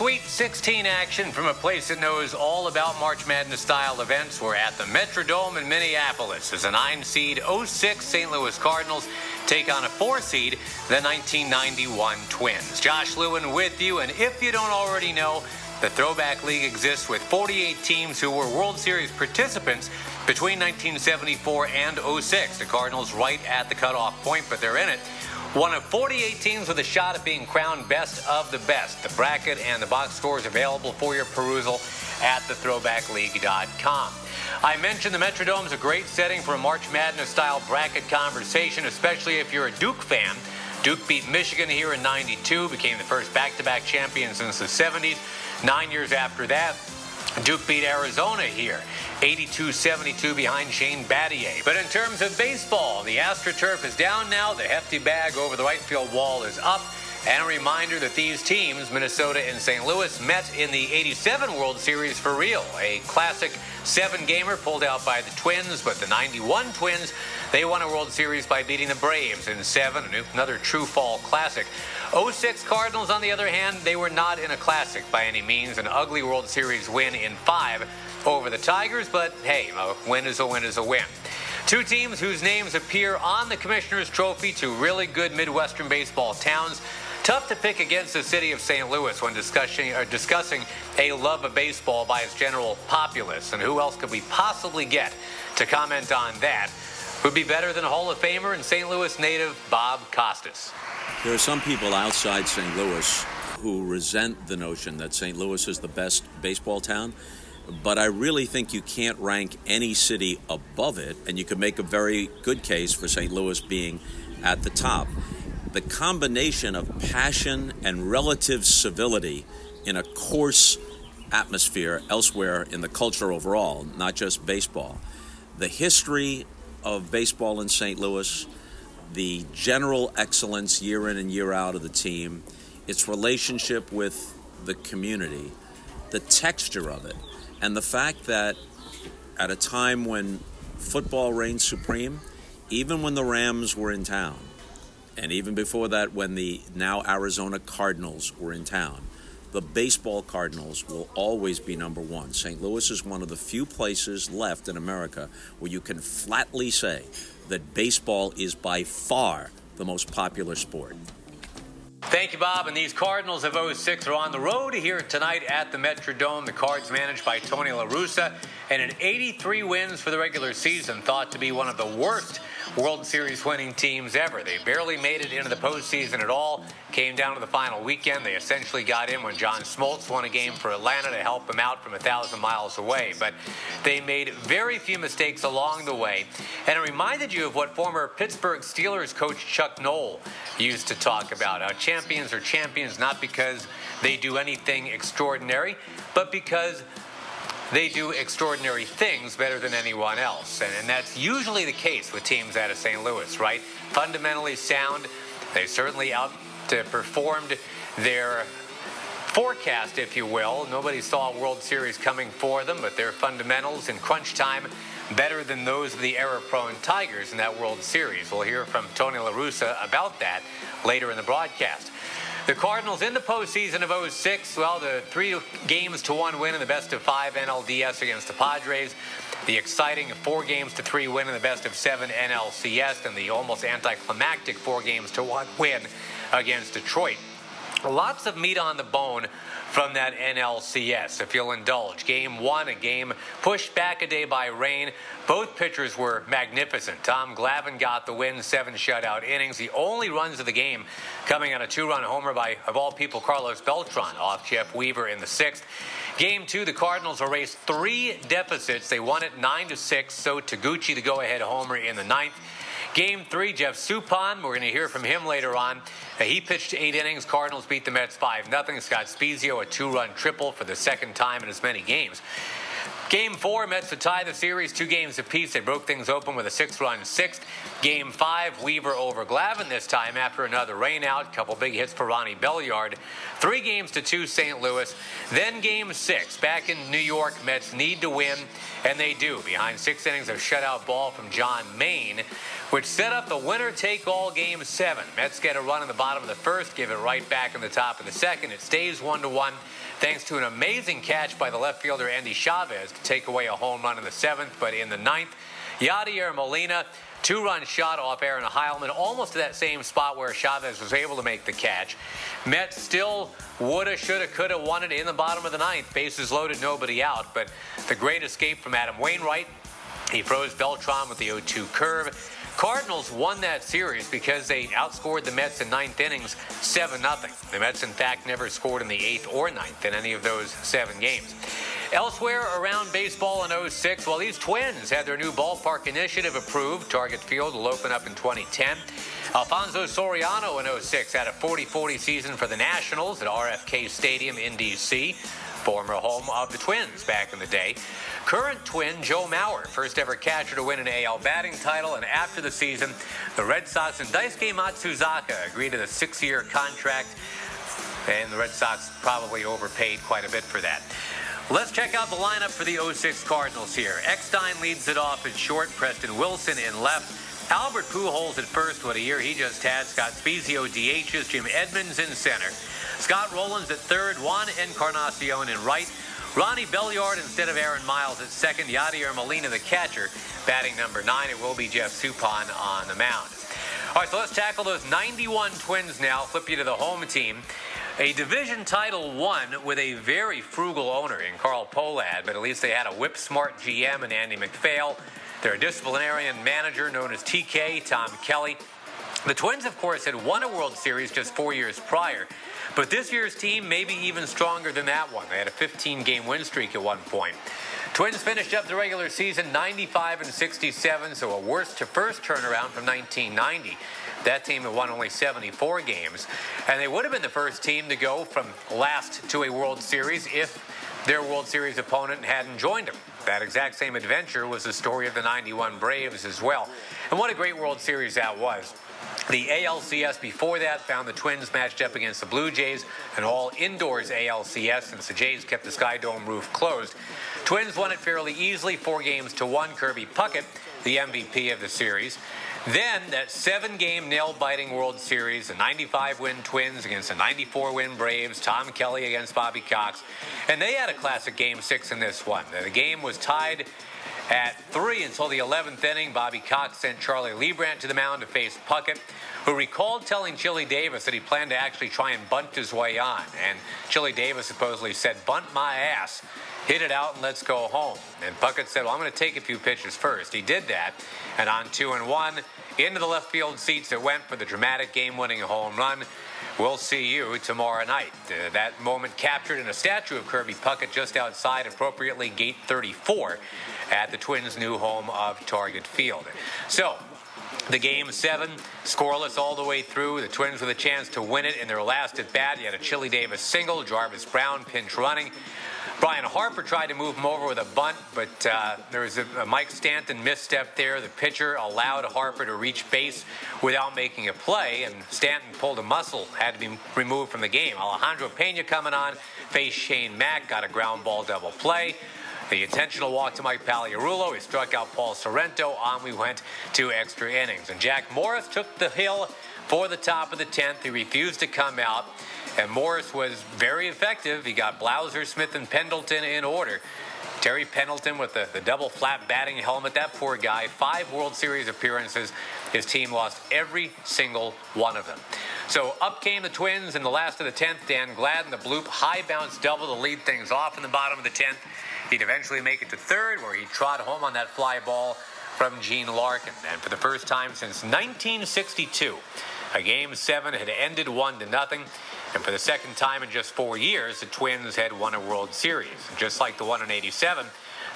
Sweet 16 action from a place that knows all about March Madness style events. We're at the Metrodome in Minneapolis as a nine seed 06 St. Louis Cardinals take on a four seed, the 1991 Twins. Josh Lewin with you, and if you don't already know, the Throwback League exists with 48 teams who were World Series participants between 1974 and 06. The Cardinals right at the cutoff point, but they're in it. One of 48 teams with a shot at being crowned best of the best. The bracket and the box scores available for your perusal at thethrowbackleague.com. I mentioned the Metrodome is a great setting for a March Madness style bracket conversation, especially if you're a Duke fan. Duke beat Michigan here in 92, became the first back to back champion since the 70s. Nine years after that, Duke beat Arizona here, 82-72 behind Shane Battier. But in terms of baseball, the AstroTurf is down now. The hefty bag over the right field wall is up. And a reminder that these teams, Minnesota and St. Louis, met in the 87 World Series for real. A classic seven-gamer pulled out by the Twins, but the 91 Twins, they won a World Series by beating the Braves in seven, another true fall classic. 06 Cardinals, on the other hand, they were not in a classic by any means. An ugly World Series win in five over the Tigers, but hey, a win is a win is a win. Two teams whose names appear on the Commissioner's Trophy to really good Midwestern baseball towns. Tough to pick against the city of St. Louis when discussing, discussing a love of baseball by its general populace. And who else could we possibly get to comment on that? Would be better than Hall of Famer and St. Louis native Bob Costas. There are some people outside St. Louis who resent the notion that St. Louis is the best baseball town, but I really think you can't rank any city above it, and you could make a very good case for St. Louis being at the top. The combination of passion and relative civility in a coarse atmosphere elsewhere in the culture overall, not just baseball. The history of baseball in St. Louis, the general excellence year in and year out of the team, its relationship with the community, the texture of it, and the fact that at a time when football reigned supreme, even when the Rams were in town, and even before that, when the now Arizona Cardinals were in town, the baseball Cardinals will always be number one. St. Louis is one of the few places left in America where you can flatly say that baseball is by far the most popular sport. Thank you, Bob. And these Cardinals of 06 are on the road here tonight at the Metrodome. The Cards managed by Tony La Russa and an 83 wins for the regular season, thought to be one of the worst World Series winning teams ever. They barely made it into the postseason at all. Came down to the final weekend. They essentially got in when John Smoltz won a game for Atlanta to help them out from a thousand miles away. But they made very few mistakes along the way. And it reminded you of what former Pittsburgh Steelers coach Chuck Noll used to talk about. How champions are champions not because they do anything extraordinary, but because they do extraordinary things better than anyone else. And, and, that's usually the case with teams out of St. Louis, right? Fundamentally sound. They certainly outperformed their forecast, if you will. Nobody saw a World Series coming for them, but their fundamentals in crunch time better than those of the error-prone Tigers in that World Series. We'll hear from Tony La Russa about that later in the broadcast. The Cardinals in the postseason of 06, well, the three games to one win in the best of five NLDS against the Padres, the exciting four games to three win in the best of seven NLCS, and the almost anticlimactic four games to one win against Detroit. Lots of meat on the bone from that NLCS, if you'll indulge. Game one, a game pushed back a day by rain. Both pitchers were magnificent. Tom Glavine got the win, seven shutout innings. The only runs of the game coming on a two-run homer by, of all people, Carlos Beltran off Jeff Weaver in the sixth. Game two, the Cardinals erased three deficits. They won it nine to six. So Taguchi, the go-ahead homer in the ninth. Game three, Jeff Suppan. We're going to hear from him later on. Uh, he pitched eight innings. Cardinals beat the Mets 5 0. Scott Spiezio, a two run triple for the second time in as many games. Game four, Mets to tie the series, two games apiece. They broke things open with a six-run sixth. Game five, Weaver over Glavine this time after another rainout. Couple big hits for Ronnie Belliard. Three games to two, St. Louis. Then game six, back in New York, Mets need to win, and they do. Behind six innings of shutout ball from John Maine, which set up the winner-take-all game seven. Mets get a run in the bottom of the first, give it right back in the top of the second. It stays one to one thanks to an amazing catch by the left fielder Endy Chavez to take away a home run in the seventh. But in the ninth, Yadier Molina, two run shot off Aaron Heilman, almost to that same spot where Chavez was able to make the catch. Mets still woulda, shoulda, coulda won it in the bottom of the ninth. Bases loaded, nobody out. But the great escape from Adam Wainwright. He froze Beltran with the 0 2 curve. Cardinals won that series because they outscored the Mets in ninth innings 7 0. The Mets, in fact, never scored in the eighth or ninth in any of those seven games. Elsewhere around baseball in 06, well, these Twins had their new ballpark initiative approved. Target Field will open up in 2010. Alfonso Soriano in 06 had a 40 40 season for the Nationals at RFK Stadium in D.C former home of the Twins back in the day. Current twin Joe Mauer, first ever catcher to win an AL batting title, and after the season, the Red Sox and Daisuke Matsuzaka agreed to the six-year contract, and the Red Sox probably overpaid quite a bit for that. Let's check out the lineup for the 06 Cardinals here. Eckstein leads it off at short, Preston Wilson in left, Albert Pujols at first, what a year he just had. Scott Spiezio DHs, Jim Edmonds in center. Scott Rolen at third, Juan Encarnacion in right. Ronnie Belliard instead of Aaron Miles at second. Yadier Molina, the catcher, batting number nine. It will be Jeff Suppan on the mound. All right, so let's tackle those 91 Twins now. Flip you to the home team. A division title won with a very frugal owner in Carl Pohlad, but at least they had a whip smart GM and Andy MacPhail. Their disciplinarian manager known as TK, Tom Kelly. The Twins, of course, had won a World Series just four years prior. But this year's team may be even stronger than that one. They had a 15 game win streak at one point. Twins finished up the regular season 95 and 67, so a worst to first turnaround from 1990. That team had won only 74 games, and they would have been the first team to go from last to a World Series if their World Series opponent hadn't joined them. That exact same adventure was the story of the 91 Braves as well. And what a great World Series that was. The ALCS before that found the Twins matched up against the Blue Jays, an all indoors ALCS since the Jays kept the Sky Dome roof closed. Twins won it fairly easily, four games to one. Kirby Puckett, the MVP of the series. Then that seven game nail biting World Series, the 95 win Twins against the 94 win Braves, Tom Kelly against Bobby Cox. And they had a classic game six in this one. The game was tied at three until the 11th inning, Bobby Cox sent Charlie Leibrandt to the mound to face Puckett, who recalled telling Chili Davis that he planned to actually try and bunt his way on. And Chili Davis supposedly said, bunt my ass, hit it out and let's go home. And Puckett said, well, I'm going to take a few pitches first. He did that. And on two and one, into the left field seats it went for the dramatic game-winning home run. We'll see you tomorrow night. Uh, that moment captured in a statue of Kirby Puckett just outside, appropriately, gate 34 at the Twins' new home of Target Field. So, the game seven, scoreless all the way through. The Twins with a chance to win it in their last at bat. You had a Chili Davis single, Jarvis Brown pinch running. Brian Harper tried to move him over with a bunt, but uh, there was a, a, Mike Stanton misstep there. The pitcher allowed Harper to reach base without making a play, and Stanton pulled a muscle, had to be removed from the game. Alejandro Pena coming on, faced Shane Mack, got a ground ball double play. The intentional walk to Mike Pagliarulo. He struck out Paul Sorrento. On we went to extra innings. And Jack Morris took the hill for the top of the 10th. He refused to come out. And Morris was very effective. He got Blauser, Smith, and Pendleton in order. Terry Pendleton with the, the double flat batting helmet. That poor guy, five World Series appearances. His team lost every single one of them. So up came the Twins in the last of the 10th. Dan Gladden, the bloop, high bounce double to lead things off in the bottom of the 10th. He'd eventually make it to third, where he trot home on that fly ball from Gene Larkin. And for the first time since 1962, a game seven had ended one to nothing. And for the second time in just four years, the Twins had won a World Series. Just like the one in 87,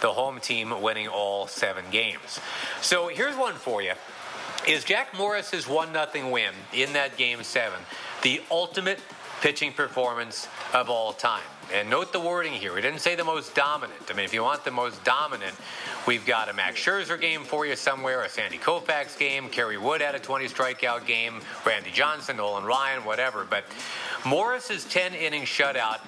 the home team winning all seven games. So here's one for you. Is Jack Morris's 1 0 win in that game seven the ultimate pitching performance of all time? And note the wording here. We didn't say the most dominant. I mean, if you want the most dominant, we've got a Max Scherzer game for you somewhere, a Sandy Koufax game, Kerry Wood had a 20 strikeout game, Randy Johnson, Nolan Ryan, whatever. But Morris's 10 inning shutout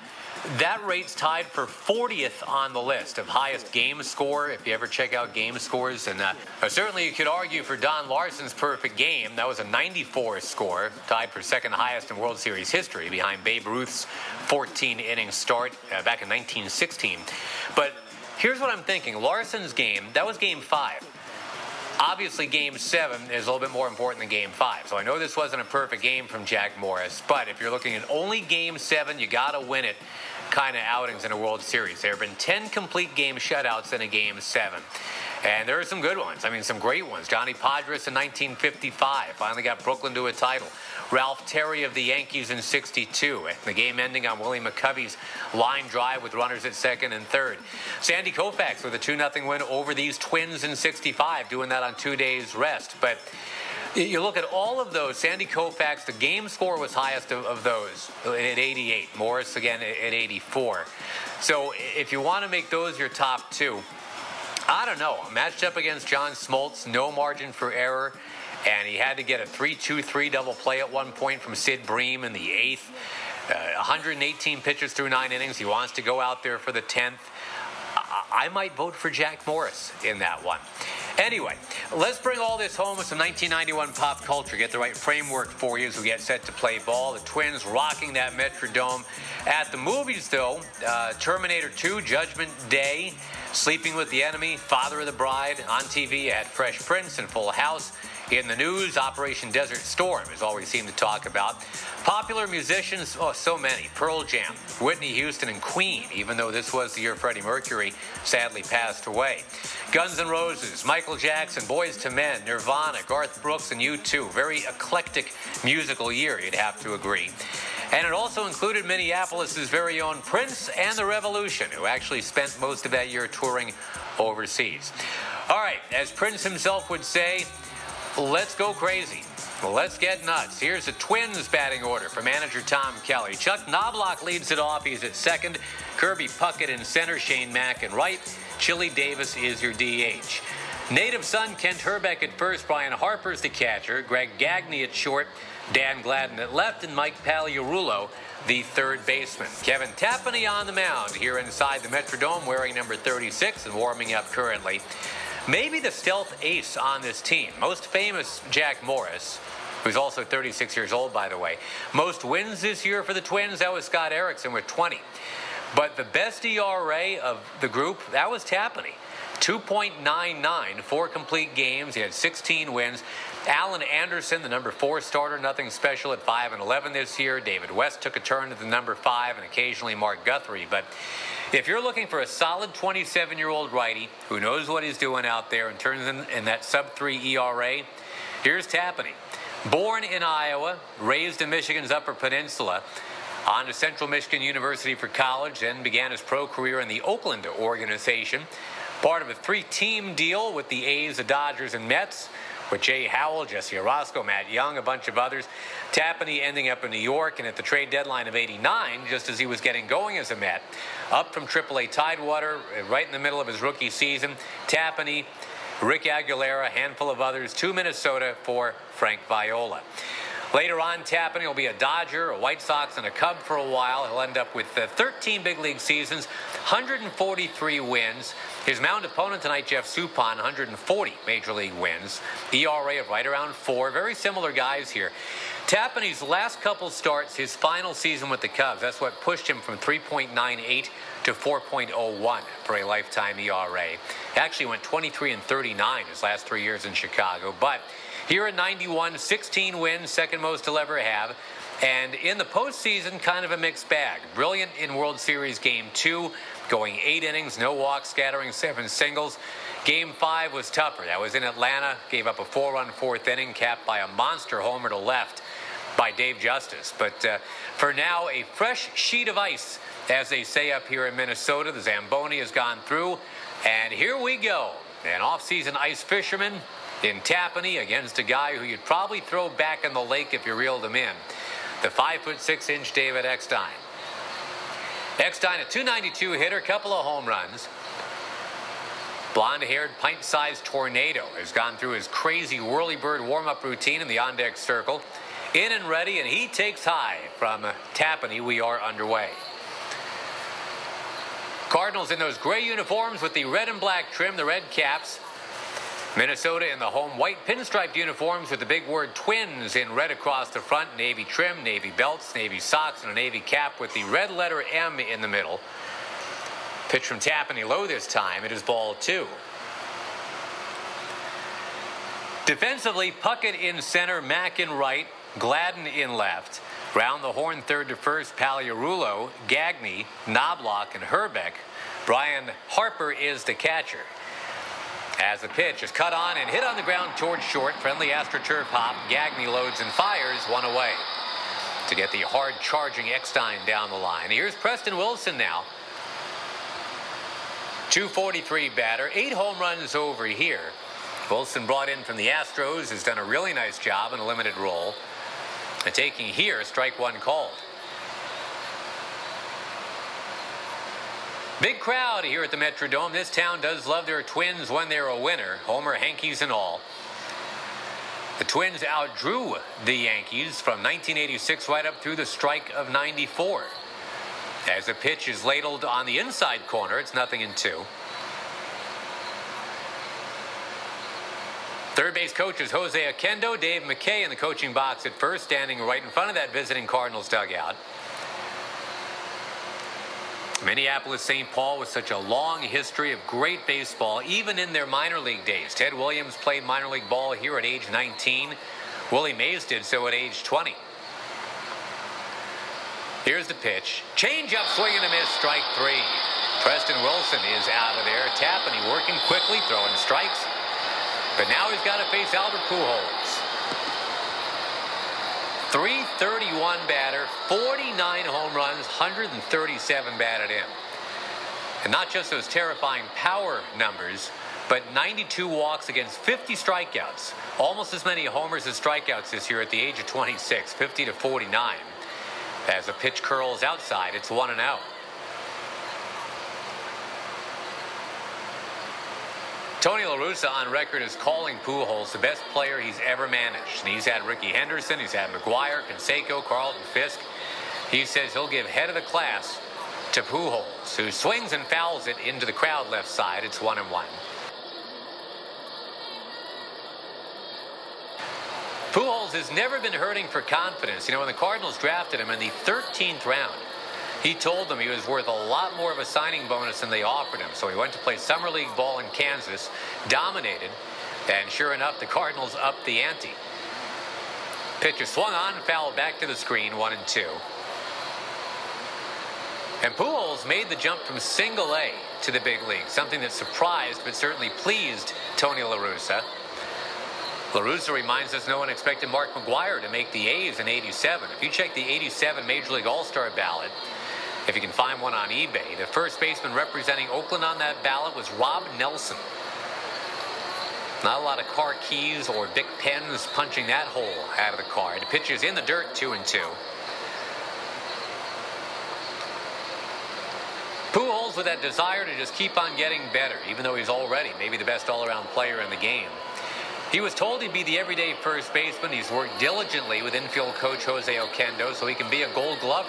that rate's tied for 40th on the list of highest game score, if you ever check out game scores. And uh, certainly you could argue for Don Larsen's perfect game. That was a 94 score, tied for second highest in World Series history, behind Babe Ruth's 14 inning start uh, back in 1916. But here's what I'm thinking Larsen's game, that was game five. Obviously, game seven is a little bit more important than game five. So I know this wasn't a perfect game from Jack Morris, but if you're looking at only game seven, you got to win it kind of outings in a World Series. There have been 10 complete game shutouts in a game seven. And there are some good ones. I mean, some great ones. Johnny Podres in 1955 finally got Brooklyn to a title. Ralph Terry of the Yankees in 62. The game ending on Willie McCovey's line drive with runners at second and third. Sandy Koufax with a 2 0 win over these Twins in 65, doing that on two days' rest. But you look at all of those. Sandy Koufax, the game score was highest of, of those at 88. Morris again at 84. So if you want to make those your top two, I don't know. Matched up against John Smoltz, no margin for error. And he had to get a 3 2 3 double play at one point from Sid Bream in the eighth. Uh, 118 pitches through nine innings. He wants to go out there for the 10th. I, might vote for Jack Morris in that one. Anyway, let's bring all this home with some 1991 pop culture. Get the right framework for you as we get set to play ball. The Twins rocking that Metrodome. At the movies, though, uh, Terminator 2, Judgment Day, Sleeping with the Enemy, Father of the Bride. On TV, at Fresh Prince and Full House. In the news, Operation Desert Storm is all we seem to talk about. Popular musicians, oh, so many. Pearl Jam, Whitney Houston, and Queen, even though this was the year Freddie Mercury sadly passed away. Guns N' Roses, Michael Jackson, Boyz II Men, Nirvana, Garth Brooks, and U2. Very eclectic musical year, you'd have to agree. And it also included Minneapolis's very own Prince and the Revolution, who actually spent most of that year touring overseas. All right, as Prince himself would say, let's go crazy. Let's get nuts. Here's the Twins batting order for manager Tom Kelly. Chuck Knoblauch leads it off. He's at second. Kirby Puckett in center. Shane Mack in right. Chili Davis is your DH. Native son Kent Hrbek at first. Brian Harper's the catcher. Greg Gagne at short. Dan Gladden at left. And Mike Pagliarulo, the third baseman. Kevin Tapani on the mound here inside the Metrodome wearing number 36 and warming up currently. Maybe the stealth ace on this team, most famous Jack Morris, who's also 36 years old, by the way. Most wins this year for the Twins, that was Scott Erickson with 20. But the best ERA of the group, that was Tapani. 2.99, four complete games. He had 16 wins. Allan Anderson, the number four starter, nothing special at 5 and 11 this year. David West took a turn at the number five, and occasionally Mark Guthrie. But if you're looking for a solid 27 year old righty who knows what he's doing out there and turns in, in that sub 3 ERA, here's Tapani. Born in Iowa, raised in Michigan's Upper Peninsula, on to Central Michigan University for college, then began his pro career in the Oakland organization. Part of a three team deal with the A's, the Dodgers, and Mets with Jay Howell, Jesse Orosco, Matt Young, a bunch of others. Tapani ending up in New York and at the trade deadline of 89, just as he was getting going as a Met. Up from AAA Tidewater, uh, right in the middle of his rookie season. Tapani, Rick Aguilera, a handful of others to Minnesota for Frank Viola. Later on, Tapani will be a Dodger, a White Sox, and a Cub for a while. He'll end up with uh, 13 big league seasons, 143 wins. His mound opponent tonight, Jeff Suppan, 140 major league wins. ERA of right around four. Very similar guys here. Tapani's last couple starts, his final season with the Cubs, that's what pushed him from 3.98 to 4.01 for a lifetime ERA. He actually went 23 and 39 his last three years in Chicago, but here at 91, 16 wins, second most he'll ever have. And in the postseason, kind of a mixed bag. Brilliant in World Series Game 2, going eight innings, no walks, scattering seven singles. Game 5 was tougher. That was in Atlanta, gave up a four run fourth inning, capped by a monster homer to left by Dave Justice. But uh, for now, a fresh sheet of ice, as they say up here in Minnesota. The Zamboni has gone through. And here we go. An off-season ice fisherman in Tapani against a guy who you'd probably throw back in the lake if you reeled him in. The five foot six inch David Eckstein. Eckstein, a 292 hitter, couple of home runs. Blonde haired, pint sized tornado has gone through his crazy whirly bird warm up routine in the on deck circle. In and ready, and he takes high from uh, Tapani. We are underway. Cardinals in those gray uniforms with the red and black trim, the red caps. Minnesota in the home white pinstriped uniforms with the big word twins in red across the front, navy trim, navy belts, navy socks, and a navy cap with the red letter M in the middle. Pitch from Tapani low this time. It is ball two. Defensively, Puckett in center, Mack in right, Gladden in left. Round the horn, third to first, Pagliarulo, Gagne, Knoblauch, and Hrbek. Brian Harper is the catcher. As the pitch is cut on and hit on the ground towards short, friendly AstroTurf hop, Gagne loads and fires one away to get the hard charging Eckstein down the line. Here's Preston Wilson now. 243 batter, eight home runs over here. Wilson brought in from the Astros has done a really nice job in a limited role. And taking here, strike one called. Big crowd here at the Metrodome. This town does love their twins when they're a winner. Homer, Hankies, and all. The Twins outdrew the Yankees from 1986 right up through the strike of 94. As the pitch is ladled on the inside corner, it's nothing in two. Third base coach is Jose Oquendo, Dave McKay in the coaching box at first, standing right in front of that visiting Cardinals dugout. Minneapolis St. Paul with such a long history of great baseball, even in their minor league days. Ted Williams played minor league ball here at age 19. Willie Mays did so at age 20. Here's the pitch. Change up, swing and a miss, strike three. Preston Wilson is out of there. Tapani working quickly, throwing strikes. But now he's got to face Albert Pujols. 331 batter, 49 home runs, 137 batted in. And not just those terrifying power numbers, but 92 walks against 50 strikeouts. Almost as many homers as strikeouts this year at the age of 26, 50 to 49. As the pitch curls outside, it's 1 and out. Tony La Russa on record is calling Pujols the best player he's ever managed. And he's had Rickey Henderson, he's had McGwire, Canseco, Carlton Fisk. He says he'll give head of the class to Pujols, who swings and fouls it into the crowd left side. It's one and one. Pujols has never been hurting for confidence. You know, when the Cardinals drafted him in the 13th round, he told them he was worth a lot more of a signing bonus than they offered him. So he went to play summer league ball in Kansas, dominated, and sure enough, the Cardinals upped the ante. Pitcher swung on, foul back to the screen, one and two. And Pujols made the jump from single A to the big league, something that surprised but certainly pleased Tony La Russa. La Russa reminds us no one expected Mark McGwire to make the A's in 87. If you check the 87 Major League All-Star ballot, if you can find one on eBay, the first baseman representing Oakland on that ballot was Rob Nelson. Not a lot of car keys or big pens punching that hole out of the car. The pitch is in the dirt, two and two. Pujols with that desire to just keep on getting better, even though he's already maybe the best all-around player in the game. He was told he'd be the everyday first baseman. He's worked diligently with infield coach Jose Oquendo so he can be a gold glover.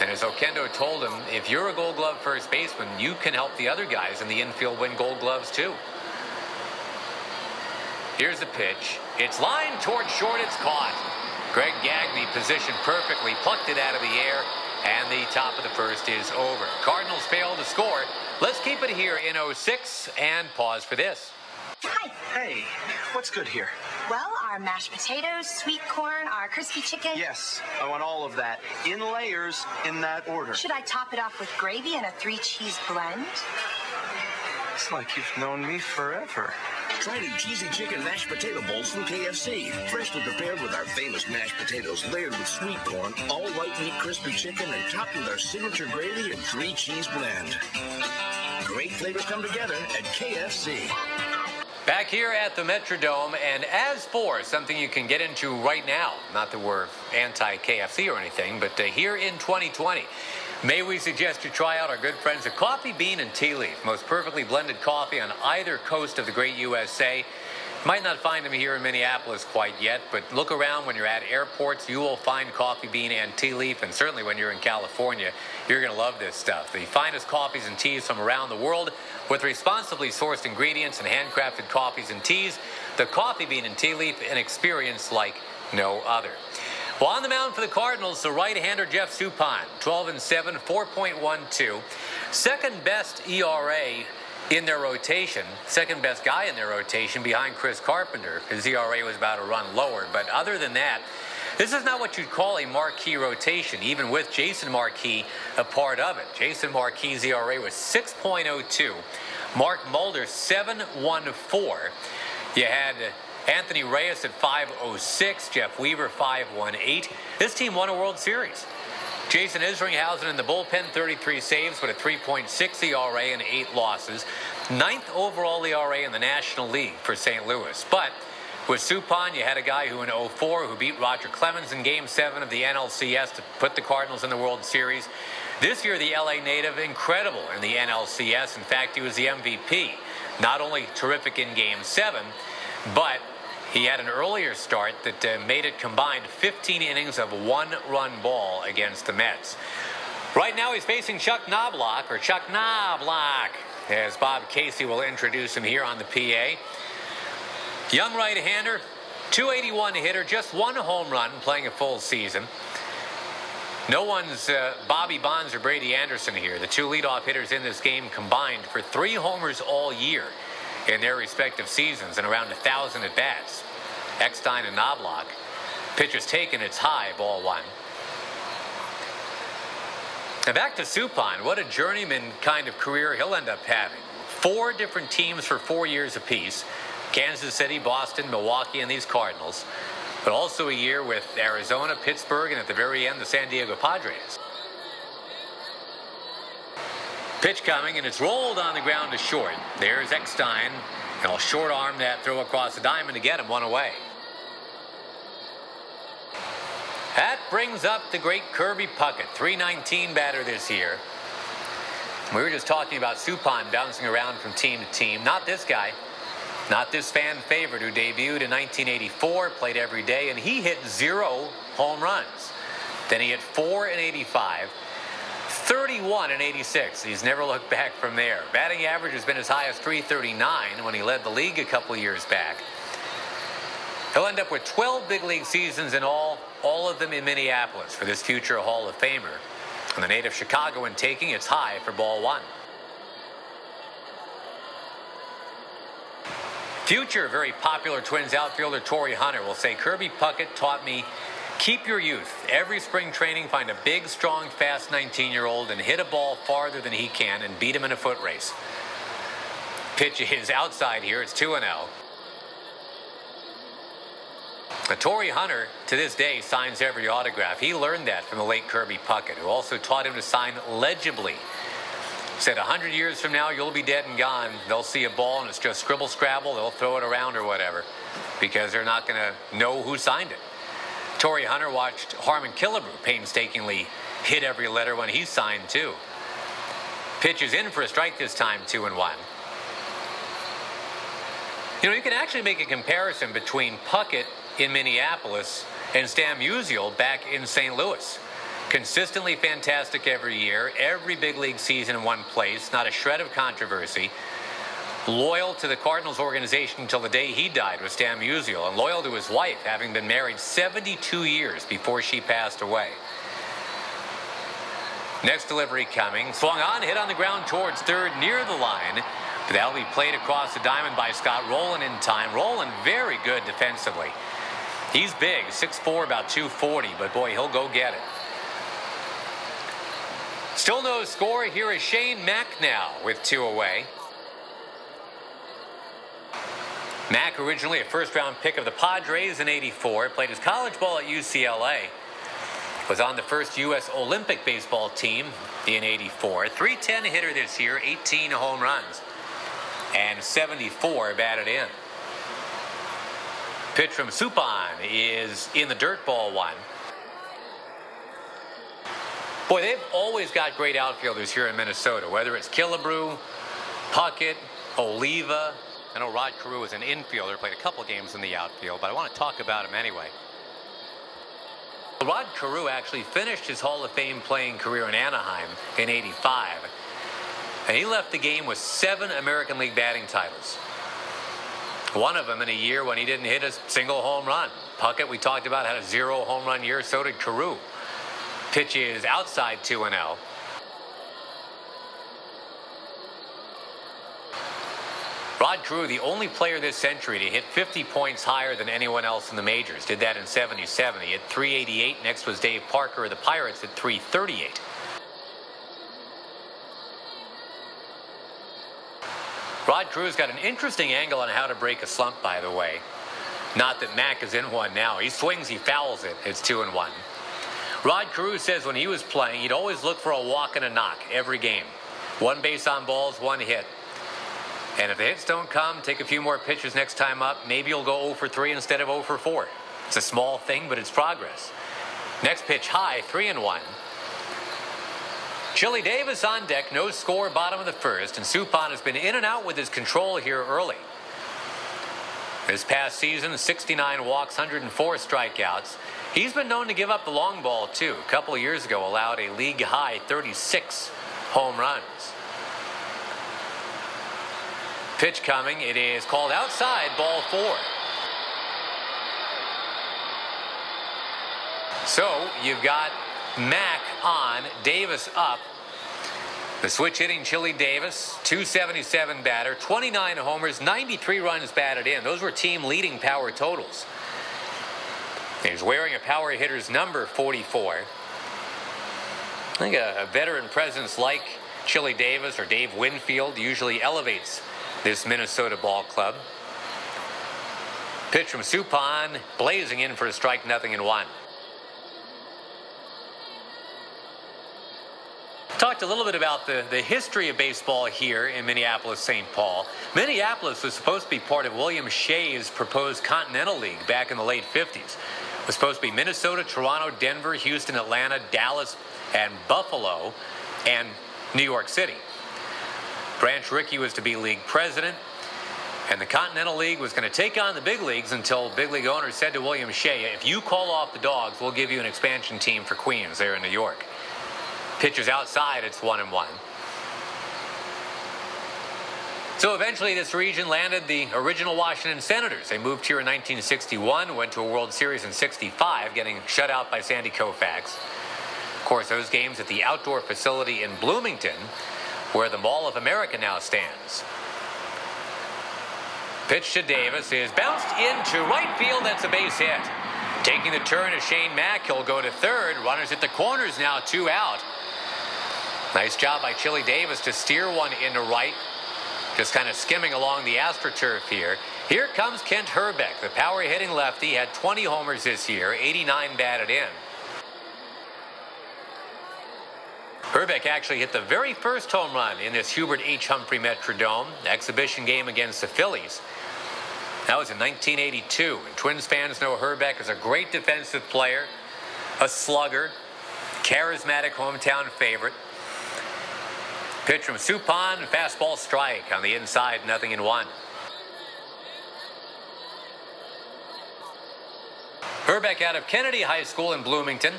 And as Oquendo told him, if you're a gold glove first baseman, you can help the other guys in the infield win gold gloves too. Here's the pitch. It's lined towards short. It's caught. Greg Gagne positioned perfectly, plucked it out of the air, and the top of the first is over. Cardinals fail to score. Let's keep it here in 06 and pause for this. Hey, what's good here? Well, our mashed potatoes, sweet corn, our crispy chicken. Yes, I want all of that in layers in that order. Should I top it off with gravy and a three cheese blend? It's like you've known me forever. Try the cheesy chicken mashed potato bowls from KFC. Freshly prepared with our famous mashed potatoes, layered with sweet corn, all white meat crispy chicken, and topped with our signature gravy and three cheese blend. Great flavors come together at KFC. Back here at the Metrodome, and as for something you can get into right now, not that we're anti KFC or anything, but uh, here in 2020, may we suggest you try out our good friends at Coffee Bean and Tea Leaf, most perfectly blended coffee on either coast of the great USA. Might not find them here in Minneapolis quite yet, but look around when you're at airports. You will find Coffee Bean and Tea Leaf, and certainly when you're in California, you're going to love this stuff. The finest coffees and teas from around the world with responsibly sourced ingredients and handcrafted coffees and teas. The Coffee Bean and Tea Leaf, an experience like no other. Well, on the mound for the Cardinals, the right-hander Jeff Suppan, 12 and 7, 4.12, second best ERA in their rotation, second best guy in their rotation behind Chris Carpenter. His ERA was about a run lower, but other than that, this is not what you'd call a marquee rotation, even with Jason Marquis a part of it. Jason Marquis' ERA was 6.02. Mark Mulder, 7.14. You had Anthony Reyes at 5.06. Jeff Weaver, 5.18. This team won a World Series. Jason Isringhausen in the bullpen, 33 saves, but a 3.6 ERA and eight losses. Ninth overall ERA in the National League for St. Louis. But with Suppan, you had a guy who in 04 who beat Roger Clemens in Game 7 of the NLCS to put the Cardinals in the World Series. This year, the LA native, incredible in the NLCS. In fact, he was the MVP. Not only terrific in Game 7, but he had an earlier start that uh, made it combined 15 innings of one run ball against the Mets. Right now he's facing Chuck Knoblauch, or Chuck Knoblauch, as Bob Casey will introduce him here on the PA. Young right hander, 281 hitter, just one home run playing a full season. No one's uh, Bobby Bonds or Brady Anderson here. The two leadoff hitters in this game combined for three homers all year in their respective seasons and around a thousand at bats. Eckstein and Knoblauch. Pitchers taken, it's high, ball one. Now back to Suppan. What a journeyman kind of career he'll end up having. Four different teams for four years apiece Kansas City, Boston, Milwaukee, and these Cardinals. But also a year with Arizona, Pittsburgh, and at the very end, the San Diego Padres. Pitch coming, and it's rolled on the ground to short. There's Eckstein. And I'll short arm that throw across the diamond to get him one away. That brings up the great Kirby Puckett, 319 batter this year. We were just talking about Suppan bouncing around from team to team. Not this guy. Not this fan favorite who debuted in 1984, played every day, and he hit zero home runs. Then he hit four in 85, 31 in 86. He's never looked back from there. Batting average has been as high as 339 when he led the league a couple years back. He'll end up with 12 big league seasons in all, all of them in Minneapolis for this future Hall of Famer. And the native Chicagoan taking its high for ball one. Future very popular Twins outfielder Torii Hunter will say Kirby Puckett taught me keep your youth. Every spring training, find a big, strong, fast 19 year old and hit a ball farther than he can and beat him in a foot race. Pitch is outside here. It's 2 0. Torii Hunter, to this day, signs every autograph. He learned that from the late Kirby Puckett, who also taught him to sign legibly. Said 100 years from now, you'll be dead and gone. They'll see a ball and it's just scribble scrabble. They'll throw it around or whatever because they're not going to know who signed it. Torii Hunter watched Harmon Killebrew painstakingly hit every letter when he signed, too. Pitch is in for a strike this time, 2 and 1. You know, you can actually make a comparison between Puckett in Minneapolis and Stan Musial back in St. Louis. Consistently fantastic every year, every big league season in one place, not a shred of controversy. Loyal to the Cardinals organization until the day he died was Stan Musial, and loyal to his wife, having been married 72 years before she passed away. Next delivery coming. Swung on, hit on the ground towards third near the line. But that'll be played across the diamond by Scott Rolen in time. Rolen very good defensively. He's big, 6'4", about 240, but boy, he'll go get it. Still no score. Here is Shane Mack now with two away. Mack, originally a first round pick of the Padres in 84, played his college ball at UCLA. Was on the first U.S. Olympic baseball team in 84. 310 hitter this year, 18 home runs, and 74 batted in. Pitch from Suppan is in the dirt ball one. Boy, they've always got great outfielders here in Minnesota, whether it's Killebrew, Puckett, Oliva. I know Rod Carew is an infielder, played a couple games in the outfield, but I want to talk about him anyway. Rod Carew actually finished his Hall of Fame playing career in Anaheim in 85. And he left the game with seven American League batting titles. One of them in a year when he didn't hit a single home run. Puckett, we talked about, had a zero home run year. So did Carew. Pitch is outside 2 0. Rod Carew, the only player this century to hit 50 points higher than anyone else in the majors. Did that in 77. He hit 388. Next was Dave Parker of the Pirates at 338. Rod Carew's got an interesting angle on how to break a slump, by the way. Not that Mack is in one now. He swings, he fouls it. It's two and one. Rod Carew says when he was playing, he'd always look for a walk and a knock every game. One base on balls, one hit. And if the hits don't come, take a few more pitches next time up. Maybe you'll go 0 for 3 instead of 0 for 4. It's a small thing, but it's progress. Next pitch high, 3 and 1. Chili Davis on deck, no score, bottom of the first, and Suppan has been in and out with his control here early. This past season, 69 walks, 104 strikeouts. He's been known to give up the long ball, too. A couple years ago, allowed a league high 36 home runs. Pitch coming. It is called outside, ball four. So you've got Mack on, Davis up. The switch hitting Chili Davis, 277 batter, 29 homers, 93 runs batted in. Those were team leading power totals. He's wearing a power hitter's number 44. I think a, a veteran presence like Chili Davis or Dave Winfield usually elevates this Minnesota ball club. Pitch from Suppan, blazing in for a strike, nothing in one. Talked a little bit about the, the history of baseball here in Minneapolis, St. Paul. Minneapolis was supposed to be part of William Shea's proposed Continental League back in the late 50s. Was supposed to be Minnesota, Toronto, Denver, Houston, Atlanta, Dallas, and Buffalo, and New York City. Branch Rickey was to be league president, and the Continental League was going to take on the big leagues until big league owners said to William Shea, if you call off the dogs, we'll give you an expansion team for Queens there in New York. Pitchers outside, it's one and one. So eventually, this region landed the original Washington Senators. They moved here in 1961, went to a World Series in 65, getting shut out by Sandy Koufax. Of course, those games at the outdoor facility in Bloomington, where the Mall of America now stands. Pitch to Davis is bounced into right field. That's a base hit. Taking the turn is Shane Mack. He'll go to third. Runners at the corners now, two out. Nice job by Chili Davis to steer one into right. Just kind of skimming along the AstroTurf here. Here comes Kent Hrbek, the power hitting lefty. Had 20 homers this year, 89 batted in. Hrbek actually hit the very first home run in this Hubert H. Humphrey Metrodome exhibition game against the Phillies. That was in 1982. And Twins fans know Hrbek is a great defensive player, a slugger, charismatic hometown favorite. Pitch from Suppan, fastball strike on the inside, nothing in one. Hrbek out of Kennedy High School in Bloomington.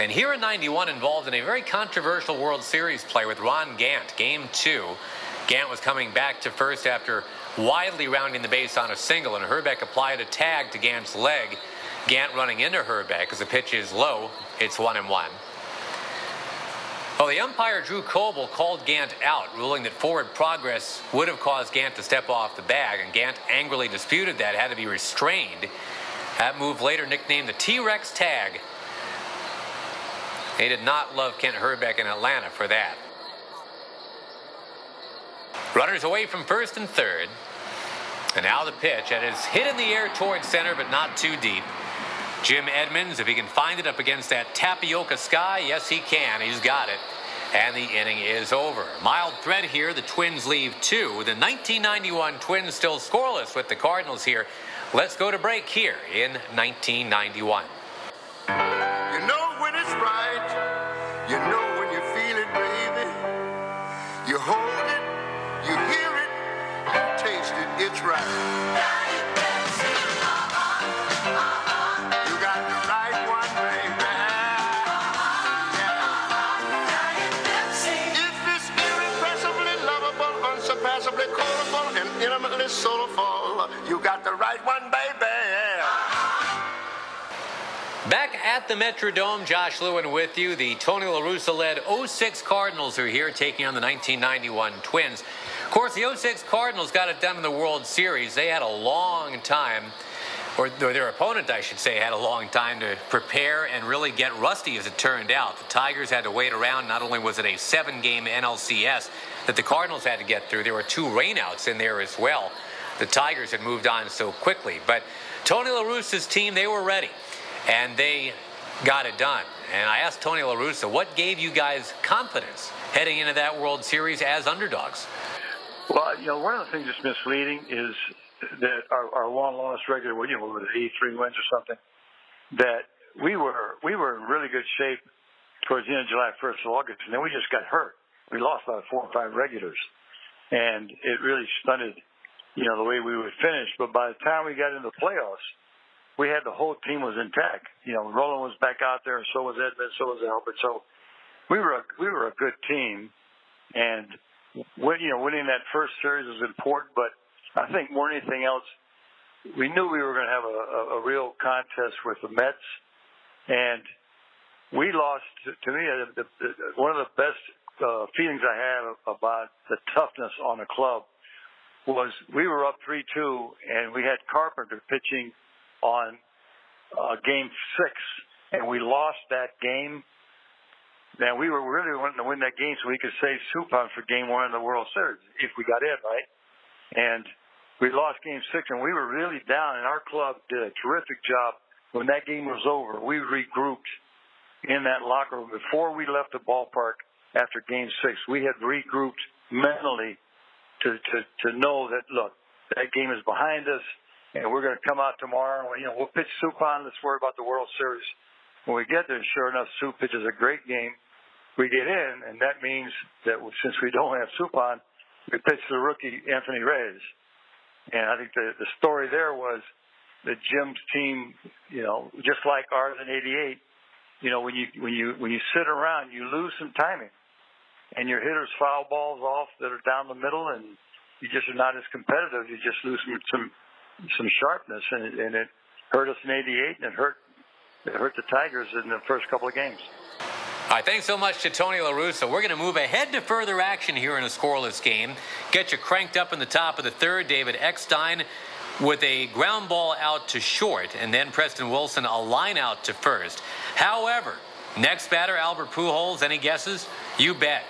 And here in 91 involved in a very controversial World Series play with Ron Gant, game two. Gant was coming back to first after widely rounding the base on a single, and Hrbek applied a tag to Gant's leg. Gant running into Hrbek as the pitch is low. It's one and one. Well, the umpire Drew Coble called Gant out, ruling that forward progress would have caused Gant to step off the bag, and Gant angrily disputed that, had to be restrained. That move later nicknamed the T-Rex tag. They did not love Kent Hrbek in Atlanta for that. Runners away from first and third. And now the pitch. That is hit in the air towards center, but not too deep. Jim Edmonds, if he can find it up against that tapioca sky, yes, he can. He's got it. And the inning is over. Mild threat here. The Twins leave two. The 1991 Twins still scoreless with the Cardinals here. Let's go to break here in 1991. You know when it's right. You know when you feel it, baby. You hold it, you hear it, you taste it. It's right. You got the right one, baby. Back at the Metrodome, Josh Lewin with you. The Tony La Russa led 06 Cardinals are here taking on the 1991 Twins. Of course, the 06 Cardinals got it done in the World Series. They had a long time, or, their opponent, I should say, had a long time to prepare and really get rusty as it turned out. The Tigers had to wait around. Not only was it a seven game NLCS that the Cardinals had to get through, there were two rainouts in there as well. The Tigers had moved on so quickly. But Tony La Russa's team, they were ready and they got it done. And I asked Tony La Russa, what gave you guys confidence heading into that World Series as underdogs? Well, you know, one of the things that's misleading is that our, our long lost regular, you know, with 83 wins or something, that we were we were in really good shape towards the end of July, 1st of August, and then we just got hurt. We lost about four or five regulars, and it really stunted, you know, the way we would finish. But by the time we got into the playoffs, we had the whole team was intact. You know, Rolen was back out there, and so was Edmund, so was Albert. So we were a, we were a good team, and win, you know, winning that first series was important. But I think more than anything else, we knew we were going to have a, a, real contest with the Mets, and we lost. To, me, the, the, one of the best uh, feelings I had about the toughness on the club was we were up three two, and we had Carpenter pitching on uh, game six, and we lost that game. Now we were really wanting to win that game so we could save Suppan for game one of the World Series if we got in, right? And we lost game six, and we were really down. And our club did a terrific job when that game was over. We regrouped in that locker room before we left the ballpark after game six. We had regrouped mentally to to to know that look, that game is behind us and we're going to come out tomorrow. And, you know, we'll pitch Suppan. Let's worry about the World Series. When we get there, sure enough, Sup pitches a great game. We get in, and that means that since we don't have Suppan, we pitch the rookie Anthony Reyes. And I think the the story there was that Jim's team, you know, just like ours in '88, you know, when you when you when you sit around, you lose some timing, and your hitters foul balls off that are down the middle, and you just are not as competitive. You just lose some some some sharpness, and it, and it hurt us in '88, and it hurt it hurt the Tigers in the first couple of games. All right, thanks so much to Tony La Russa. We're going to move ahead to further action here in a scoreless game. Get you cranked up in the top of the third. David Eckstein with a ground ball out to short, and then Preston Wilson a line out to first. However, next batter, Albert Pujols. Any guesses? You bet.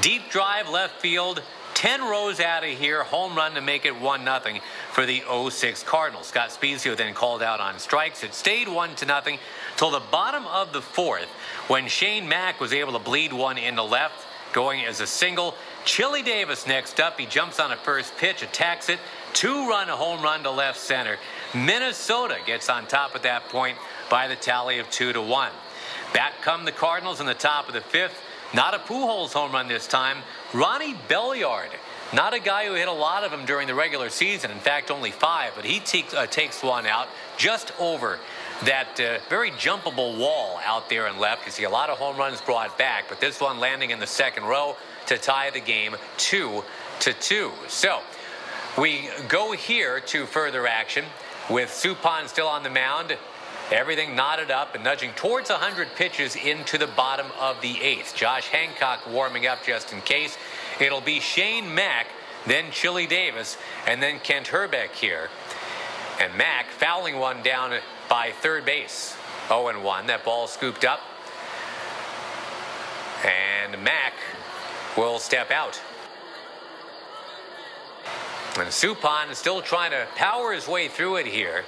Deep drive left field. 10 rows out of here, home run to make it 1 0 for the 06 Cardinals. Scott Spiezio then called out on strikes. It stayed 1 to nothing till the bottom of the fourth when Shane Mack was able to bleed one in the left, going as a single. Chili Davis next up. He jumps on a first pitch, attacks it. Two run a home run to left center. Minnesota gets on top at that point by the tally of 2 to 1. Back come the Cardinals in the top of the fifth. Not a Pujols home run this time. Ronnie Belliard, not a guy who hit a lot of them during the regular season. In fact, only five, but he te- uh, takes one out just over that uh, very jumpable wall out there in left. You see a lot of home runs brought back, but this one landing in the second row to tie the game two to two. So we go here to further action with Suppan still on the mound. Everything knotted up and nudging towards 100 pitches into the bottom of the eighth. Josh Hancock warming up just in case. It'll be Shane Mack, then Chili Davis, and then Kent Hrbek here. And Mack fouling one down by third base. 0 1. That ball scooped up. And Mack will step out. And Suppan is still trying to power his way through it here.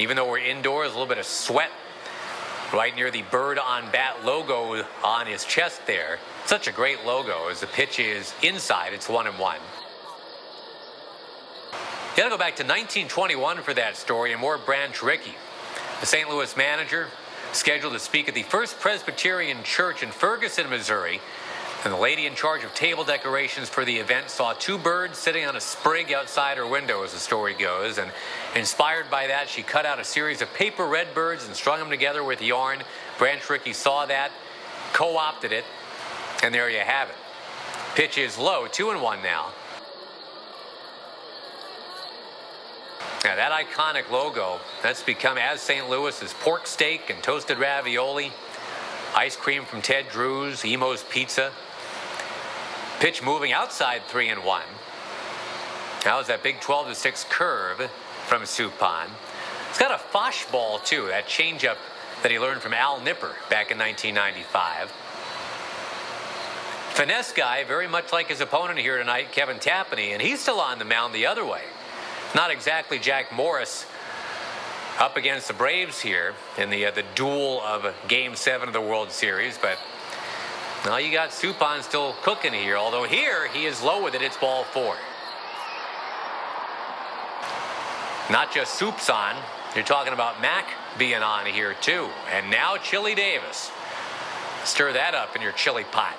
Even though we're indoors, a little bit of sweat right near the bird on bat logo on his chest there. Such a great logo as the pitch is inside, it's one and one. You gotta go back to 1921 for that story and more Branch Rickey, the St. Louis manager, scheduled to speak at the First Presbyterian Church in Ferguson, Missouri. And the lady in charge of table decorations for the event saw two birds sitting on a sprig outside her window, as the story goes. And inspired by that, she cut out a series of paper red birds and strung them together with yarn. Branch Rickey saw that, co opted it, and there you have it. Pitch is low, two and one now. Now, that iconic logo, that's become as St. Louis Louis's pork steak and toasted ravioli, ice cream from Ted Drewes, Imo's Pizza. Pitch moving outside three and one. That was that big 12 to 6 curve from Suppan. It's got a Fosh ball, too, that changeup that he learned from Al Nipper back in 1995. Finesse guy, very much like his opponent here tonight, Kevin Tapani, and he's still on the mound the other way. Not exactly Jack Morris up against the Braves here in the uh, the duel of Game Seven of the World Series, but now you got Suppan still cooking here. Although here he is low with it, it's ball four. Not just Soup's on. You're talking about Mac being on here too, and now Chili Davis. Stir that up in your chili pot.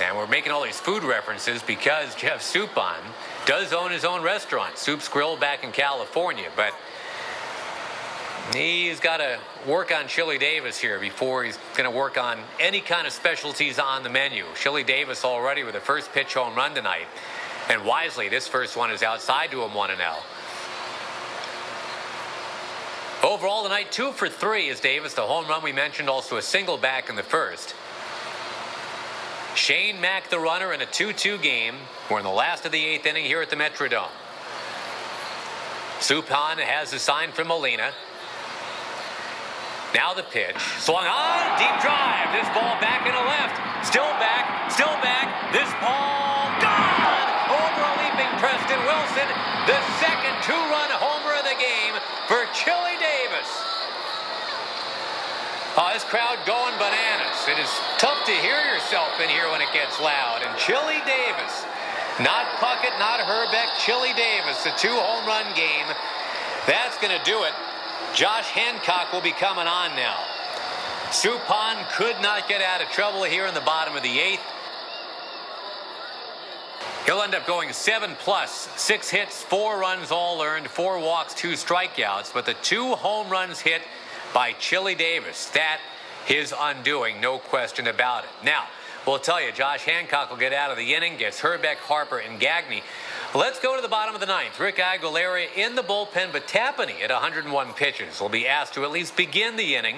And we're making all these food references because Jeff Suppan does own his own restaurant, Soup's Grill, back in California. But he's got to work on Chili Davis here before he's going to work on any kind of specialties on the menu. Chili Davis already with a first pitch home run tonight. And wisely, this first one is outside to him 1 0. Overall tonight, two for three is Davis. The home run we mentioned, also a single back in the first. Shane Mack, the runner, in a 2 2 game. We're in the last of the eighth inning here at the Metrodome. Suppan has a sign from Molina. Now the pitch. Swung on. Deep drive. This ball back in the left. Still back. Still back. This ball gone. Over leaping Preston Wilson. The second two run homer of the game for Chili Davis. Oh, this crowd going bananas. It is tough to hear yourself in here when it gets loud. And Chili Davis, not Puckett, not Hrbek, Chili Davis, the two home run game. That's going to do it. Josh Hancock will be coming on now. Suppan could not get out of trouble here in the bottom of the eighth. He'll end up going seven plus, six hits, four runs all earned, four walks, two strikeouts. But the two home runs hit by Chili Davis, that his undoing, no question about it. Now, we'll tell you, Josh Hancock will get out of the inning, gets Hrbek, Harper, and Gagne. Let's go to the bottom of the ninth. Rick Aguilera in the bullpen, but Tapani at 101 pitches will be asked to at least begin the inning.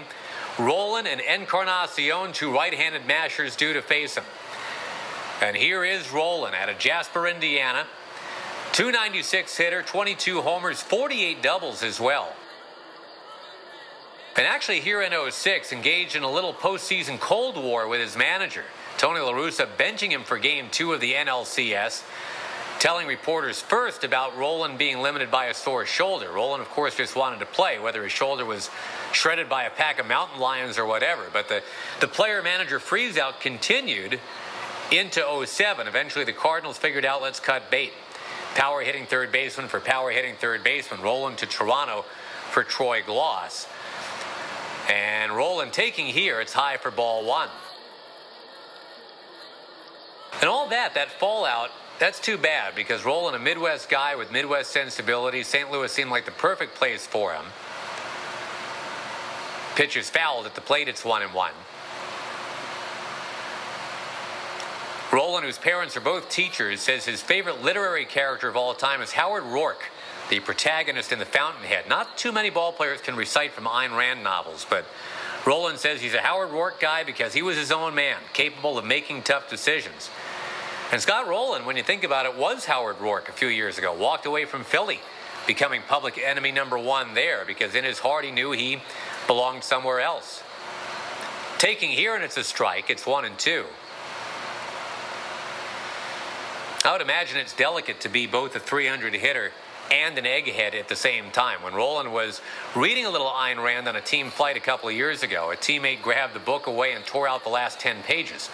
Rolen and Encarnacion, two right-handed mashers, due to face him. And here is Rolen out of Jasper, Indiana. 296 hitter, 22 homers, 48 doubles as well. And actually, here in 06, engaged in a little postseason Cold War with his manager, Tony La Russa, benching him for game two of the NLCS, telling reporters first about Rolen being limited by a sore shoulder. Rolen, of course, just wanted to play, whether his shoulder was shredded by a pack of mountain lions or whatever. But the, the player manager freeze out continued into 07. Eventually, the Cardinals figured out let's cut bait. Power hitting third baseman for power hitting third baseman. Rolen to Toronto for Troy Glaus. And Rolen taking here, it's high for ball one. And all that, that fallout that's too bad because Rolen, a Midwest guy with Midwest sensibilities, St. Louis seemed like the perfect place for him. Pitch is fouled at the plate, it's one and one. Rolen, whose parents are both teachers, says his favorite literary character of all time is Howard Roark, the protagonist in The Fountainhead. Not too many ballplayers can recite from Ayn Rand novels, but Rolen says he's a Howard Roark guy because he was his own man, capable of making tough decisions. And Scott Rolen, when you think about it, was Howard Roark a few years ago, walked away from Philly, becoming public enemy number one there because in his heart he knew he belonged somewhere else. Taking here and it's a strike, it's one and two. I would imagine it's delicate to be both a 300 hitter and an egghead at the same time. When Rolen was reading a little Ayn Rand on a team flight a couple of years ago, a teammate grabbed the book away and tore out the last 10 pages.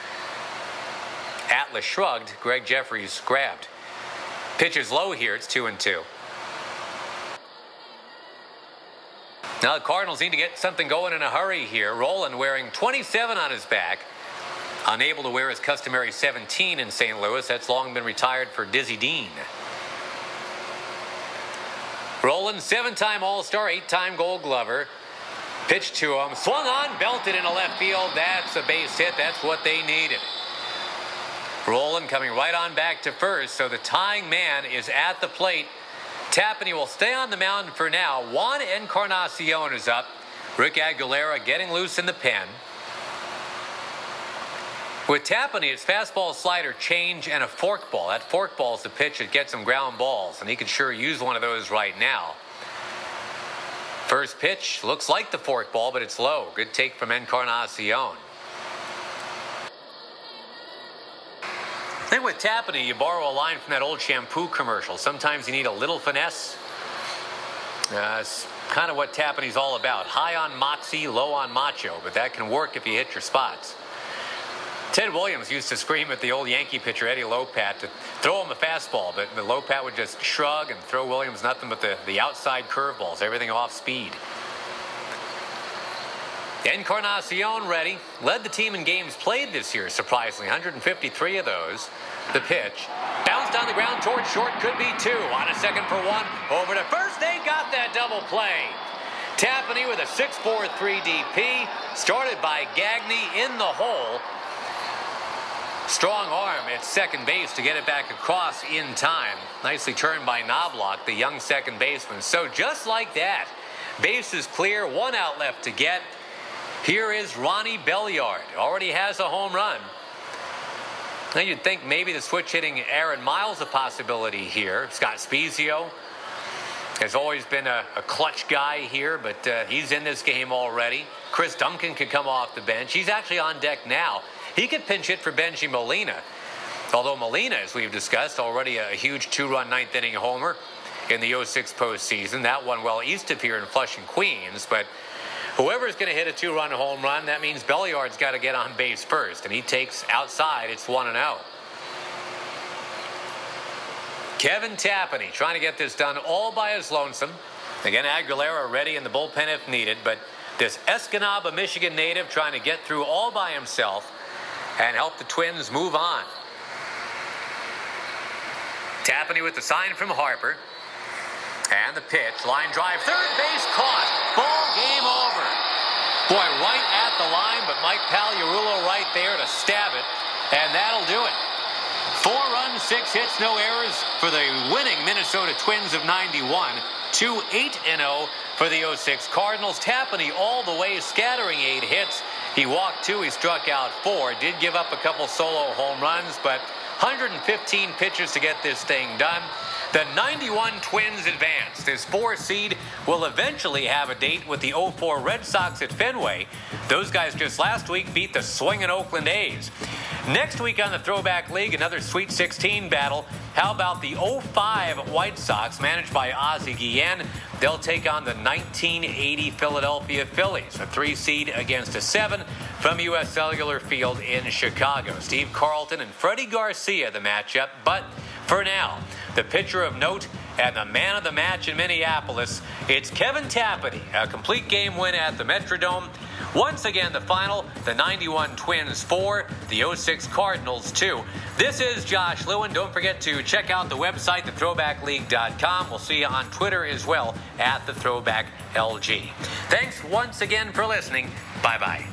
Atlas shrugged, Gregg Jefferies grabbed. Pitches low here, it's 2 and 2. Now the Cardinals need to get something going in a hurry here. Rolen wearing 27 on his back Unable to wear his customary 17 in St. Louis, that's long been retired for Dizzy Dean. Rolen, seven time All Star, eight time Gold Glover. Pitched to him, swung on, belted in into left field. That's a base hit. That's what they needed. Rolen coming right on back to first, so the tying man is at the plate. Tapani will stay on the mound for now. Juan Encarnacion is up. Rick Aguilera getting loose in the pen. With Tapani, it's fastball, slider, change, and a forkball. That forkball is the pitch that gets him ground balls, and he could sure use one of those right now. First pitch looks like the forkball, but it's low. Good take from Encarnacion. I think with Tapani, you borrow a line from that old shampoo commercial. Sometimes you need a little finesse. Uh, kind of what Tapani's all about. High on moxie, low on macho, but that can work if you hit your spots. Ted Williams used to scream at the old Yankee pitcher Eddie Lopat to throw him a fastball, but Lopat would just shrug and throw Williams nothing but the, the outside curveballs, everything off speed. Encarnacion ready, led the team in games played this year, surprisingly, 153 of those. The pitch, bounced on the ground towards short, could be two. On a second for one, over to first, they got that double play. Tapani with a 6-4-3 DP, started by Gagne in the hole, Strong arm at second base to get it back across in time. Nicely turned by Knoblauch, the young second baseman. So just like that, base is clear, one out left to get. Here is Ronnie Belliard. Already has a home run. Now you'd think maybe the switch hitting Aaron Miles a possibility here. Scott Spiezio has always been a, a clutch guy here, but uh, he's in this game already. Chris Duncan could come off the bench. He's actually on deck now. He could pinch hit for Benji Molina. Although Molina, as we've discussed, already a huge two-run ninth inning homer in the 06 postseason. That one well east of here in Flushing, Queens. But whoever's going to hit a two-run home run, that means Belliard's got to get on base first. And he takes outside. It's 1 and 0. Kevin Tapani trying to get this done all by his lonesome. Again, Aguilera ready in the bullpen if needed. But this Escanaba, Michigan native trying to get through all by himself and help the Twins move on. Tapani with the sign from Harper. And the pitch, line drive, third base caught. Ball game over. Boy, right at the line, but Mike Pagliarulo right there to stab it, and that'll do it. Four runs, six hits, no errors for the winning Minnesota Twins of 91. 2 8 0 for the 06 Cardinals. Tapani all the way, scattering eight hits. He walked two, he struck out four, did give up a couple solo home runs, but 115 pitches to get this thing done. The 91 Twins advance. This four seed will eventually have a date with the 04 Red Sox at Fenway. Those guys just last week beat the swinging Oakland A's. Next week on the Throwback League, another Sweet 16 battle. How about the 05 White Sox, managed by Ozzie Guillen? They'll take on the 1980 Philadelphia Phillies, a three seed against a seven from U.S. Cellular Field in Chicago. Steve Carlton and Freddie Garcia, the matchup. But for now, the pitcher of note and the man of the match in Minneapolis, it's Kevin Tapani. A complete game win at the Metrodome. Once again, the final, the 91 Twins 4, the 06 Cardinals 2. This is Josh Lewin. Don't forget to check out the website, thethrowbackleague.com. We'll see you on Twitter as well at the Throwback LG. Thanks once again for listening. Bye bye.